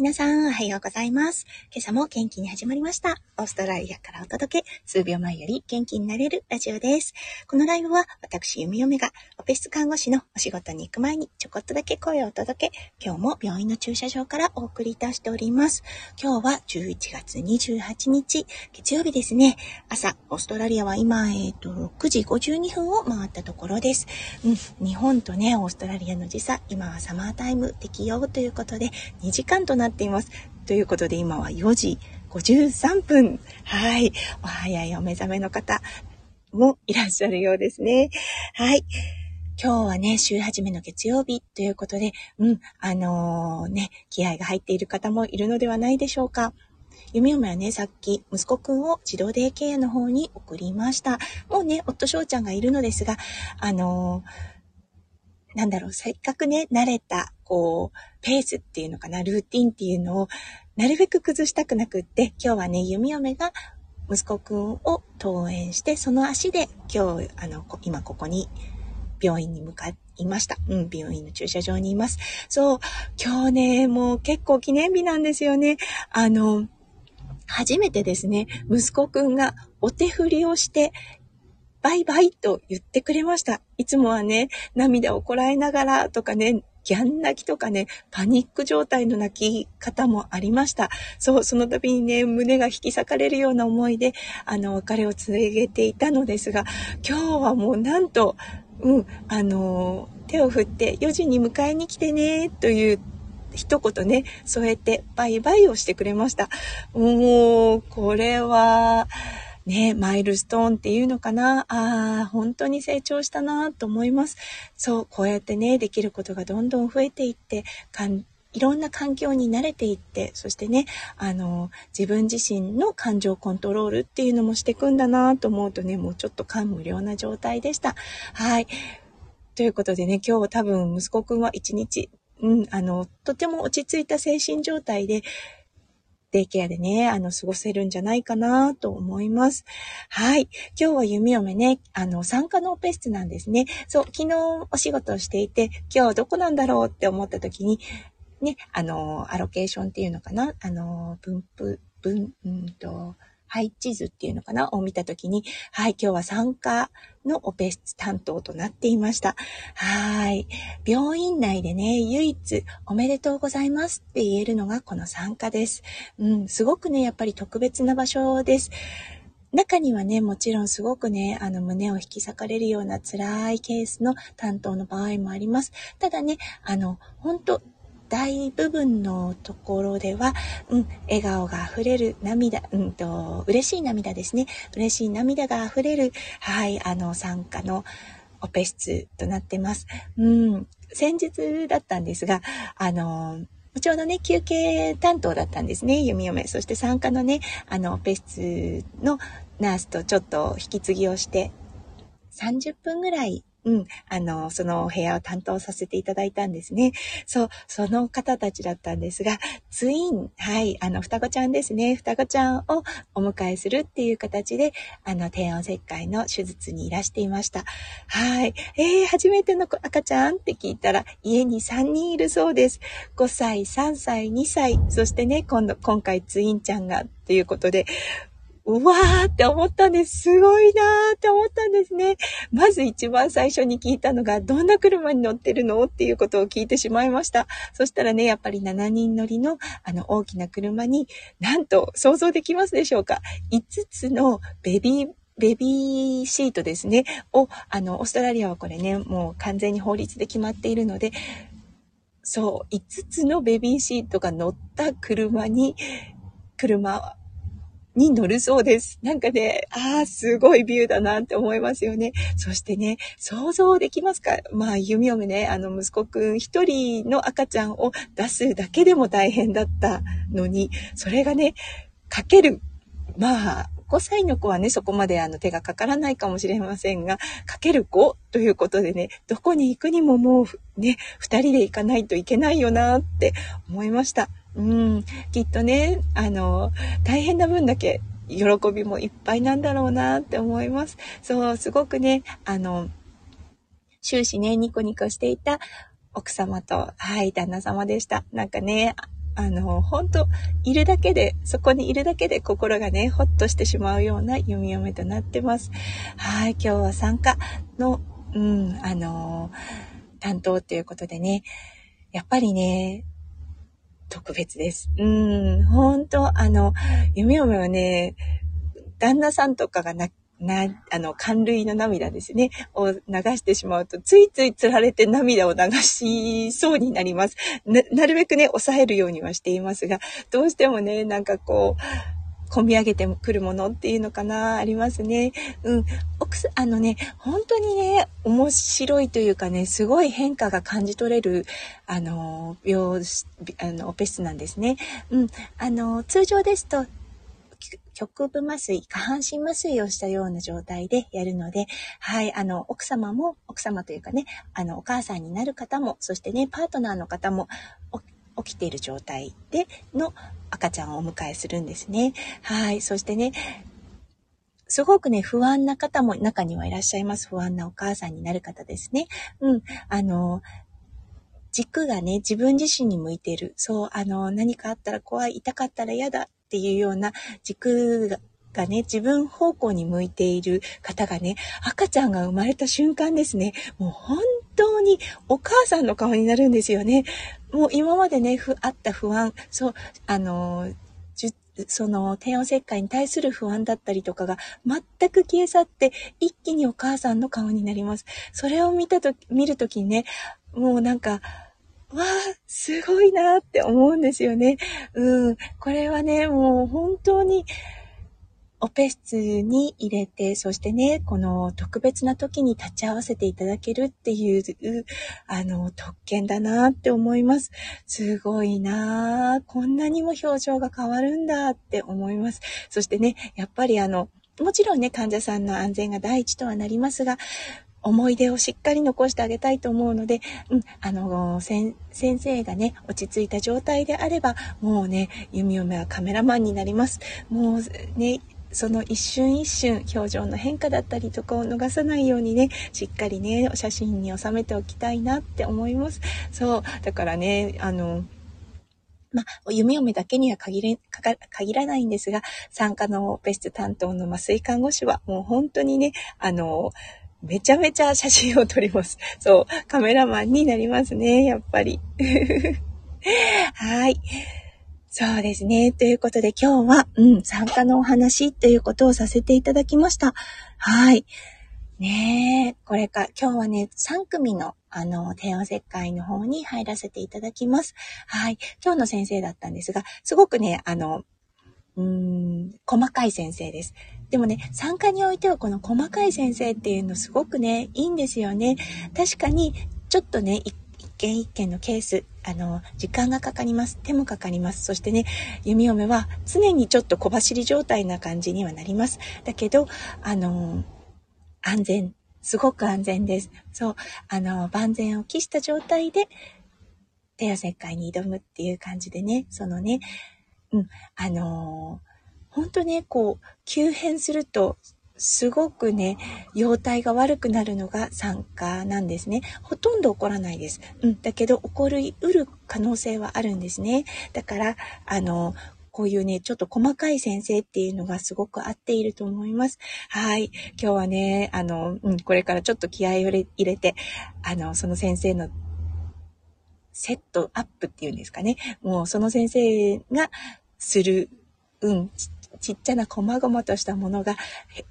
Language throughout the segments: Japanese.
皆さん、おはようございます。今朝も元気に始まりました。オーストラリアからお届け、数秒前より元気になれるラジオです。このライブは、私、弓嫁が、オペ室看護師のお仕事に行く前に、ちょこっとだけ声をお届け、今日も病院の駐車場からお送りいたしております。今日は11月28日、月曜日ですね。朝、オーストラリアは今、えっ、ー、と、6時52分を回ったところです。うん、日本とね、オーストラリアの時差、今はサマータイム適用ということで、2時間となるっています。ということで今は4時53分。はい。お早いお目覚めの方もいらっしゃるようですね。はい。今日はね、週始めの月曜日ということで、うん、あのー、ね、気合が入っている方もいるのではないでしょうか。弓嫁はね、さっき息子くんを児童デイケアの方に送りました。もうね、夫翔ちゃんがいるのですが、あのーなんだろう、せっかくね、慣れた、こう、ペースっていうのかな、ルーティンっていうのを、なるべく崩したくなくって、今日はね、弓嫁が息子くんを登園して、その足で今日、あの、今ここに、病院に向かいました。うん、病院の駐車場にいます。そう、今日ね、もう結構記念日なんですよね。あの、初めてですね、息子くんがお手振りをして、バイバイと言ってくれました。いつもはね、涙をこらえながらとかね、ギャン泣きとかね、パニック状態の泣き方もありました。そう、その度にね、胸が引き裂かれるような思いで、あの、別れを告げていたのですが、今日はもうなんと、うん、あの、手を振って4時に迎えに来てね、という一言ね、添えてバイバイをしてくれました。もう、これは、ね、マイルストーンっていうのかな？ああ、本当に成長したなと思います。そう、こうやってね、できることがどんどん増えていって、いろんな環境に慣れていって、そしてね、あの、自分自身の感情コントロールっていうのもしていくんだなと思うとね、もうちょっと感無量な状態でした。はい。ということでね、今日多分息子くんは一日、うん、あの、とても落ち着いた精神状態で、デイケアでね、あの、過ごせるんじゃないかなと思います。はい。今日は弓嫁ね、あの、参加のオペ室なんですね。そう、昨日お仕事をしていて、今日どこなんだろうって思った時に、ね、あの、アロケーションっていうのかな？あの、分布、分、うんと、配置図っていうのかな？を見たときに、はい、今日は参加のオペ室担当となっていました。はい。病院内でね、唯一おめでとうございますって言えるのがこの参加です。うん、すごくね、やっぱり特別な場所です。中にはね、もちろんすごくね、あの胸を引き裂かれるような辛いケースの担当の場合もあります。ただね、あの、本当大部分のところでは、うん、笑顔が溢れる涙、うんと、嬉しい涙ですね。嬉しい涙が溢れる、はい、あの、参加のオペ室となってます。うん、先日だったんですが、あの、ちょうどね、休憩担当だったんですね、弓嫁。そして参加のね、あの、オペ室のナースとちょっと引き継ぎをして、30分ぐらいうん、あの、そのお部屋を担当させていただいたんですね。そう、その方たちだったんですが、ツイン、はい、あの、双子ちゃんですね。双子ちゃんをお迎えするっていう形で、あの、低温切開の手術にいらしていました。はい。えー、初めての赤ちゃんって聞いたら、家に3人いるそうです。5歳、3歳、2歳、そしてね、今度、今回ツインちゃんが、ということで、うわーって思ったんです。すごいなーって思ったんですね。まず一番最初に聞いたのが、どんな車に乗ってるのっていうことを聞いてしまいました。そしたらね、やっぱり7人乗りのあの大きな車に、なんと想像できますでしょうか ?5 つのベビーベビーシートですね。を、あの、オーストラリアはこれね、もう完全に法律で決まっているので、そう、5つのベビーシートが乗った車に、車に乗るそうです。なんかね、ああ、すごいビューだなって思いますよね。そしてね、想像できますか？まあ、弓嫁ね、あの、息子くん一人の赤ちゃんを出すだけでも大変だったのに、それがね、かける、まあ、5歳の子はね、そこまであの手がかからないかもしれませんが、かける5ということでね、どこに行くにももうね、2人で行かないといけないよなって思いました。うん、きっとね、あの、大変な分だけ喜びもいっぱいなんだろうなって思います。そう、すごくね、あの、終始ね、ニコニコしていた奥様と、はい、旦那様でした。なんかね、あの、本当いるだけで、そこにいるだけで心がね、ほっとしてしまうような弓嫁となってます。はい、今日は参加の、うん、あの担当ということでね、やっぱりね、特別です。うん、本当あの、夢嫁はね、旦那さんとかがなな、あの、寒類の涙ですね、を流してしまうと、ついつい釣られて涙を流しそうになります。な、なるべくね、抑えるようにはしていますが、どうしてもね、なんかこう、込み上げてくるものっていうのかな、ありますね。うん。奥さん、あのね、本当にね、面白いというかね、すごい変化が感じ取れる、あの、病、あの、オペ室なんですね。うん。あの、通常ですと、局部麻酔、下半身麻酔をしたような状態でやるので、はい、あの、奥様も、奥様というかね、あの、お母さんになる方も、そしてね、パートナーの方も、起きている状態での赤ちゃんをお迎えするんですね。はい。そしてね、すごくね、不安な方も中にはいらっしゃいます。不安なお母さんになる方ですね。うん。あの、軸がね、自分自身に向いている。そう、あの、何かあったら怖い、痛かったら嫌だっていうような軸が、がね、自分方向に向いている方がね、赤ちゃんが生まれた瞬間ですね、もう本当にお母さんの顔になるんですよね。もう今までね、ふあった不安、そう、あの、その低温切開に対する不安だったりとかが全く消え去って一気にお母さんの顔になります。それを見たとき、見るときにね、もうなんか、わあ、すごいなって思うんですよね。うん。これはね、もう本当に、オペ室に入れて、そしてね、この特別な時に立ち会わせていただけるっていう、あの、特権だなって思います。すごいなこんなにも表情が変わるんだって思います。そしてね、やっぱりあの、もちろんね、患者さんの安全が第一とはなりますが、思い出をしっかり残してあげたいと思うので、うん、あの、先生がね、落ち着いた状態であれば、もうね、弓嫁はカメラマンになります。もうね、その一瞬一瞬表情の変化だったりとかを逃さないようにね、しっかりね、写真に収めておきたいなって思います。そう。だからね、あの、まあ、夢嫁だけには限れ、限らないんですが、参加のベスト担当の麻酔看護師はもう本当にね、あの、めちゃめちゃ写真を撮ります。そう、カメラマンになりますね、やっぱり。はい。そうですね。ということで今日は、うん、参加のお話ということをさせていただきました。はい。ねえ、これか、今日はね、3組の、あの、帝王切開の方に入らせていただきます。はい。今日の先生だったんですが、すごくね、あの、うーん、細かい先生です。でもね、参加においてはこの細かい先生っていうのすごくね、いいんですよね。確かに、ちょっとね、件一件のケース、あの、時間がかかります。手もかかります。そしてね、弓嫁は常にちょっと小走り状態な感じにはなります。だけど、あの、安全、すごく安全です。そう、あの、万全を期した状態で、手汗会に挑むっていう感じでね、そのね、うん、あの本当ね、こう、急変すると、すごくね、容体が悪くなるのが酸化なんですね。ほとんど起こらないです。うん、だけど起こりうる可能性はあるんですね。だから、あの、こういうね、ちょっと細かい先生っていうのがすごく合っていると思います。はい。今日はね、あの、うん、これからちょっと気合を入れて、あの、その先生のセットアップっていうんですかね。もうその先生がする、うん、ちっちゃな細々としたものが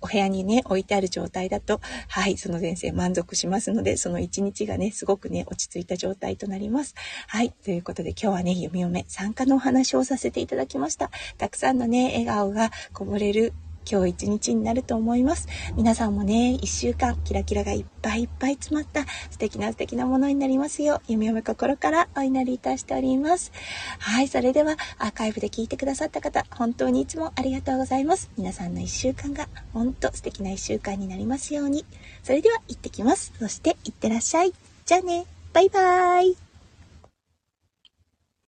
お部屋にね、置いてある状態だと、はい、その先生満足しますので、その一日がね、すごくね、落ち着いた状態となります。はい、ということで今日はね、読み読め参加のお話をさせていただきました。たくさんのね、笑顔がこぼれる今日一日になると思います。皆さんもね、一週間キラキラがいっぱいいっぱい詰まった素敵な素敵なものになりますよう、弓嫁心からお祈りいたしております。はい、それではアーカイブで聞いてくださった方、本当にいつもありがとうございます。皆さんの一週間が本当素敵な一週間になりますように。それでは行ってきます。そして行ってらっしゃい。じゃあね、バイバーイ。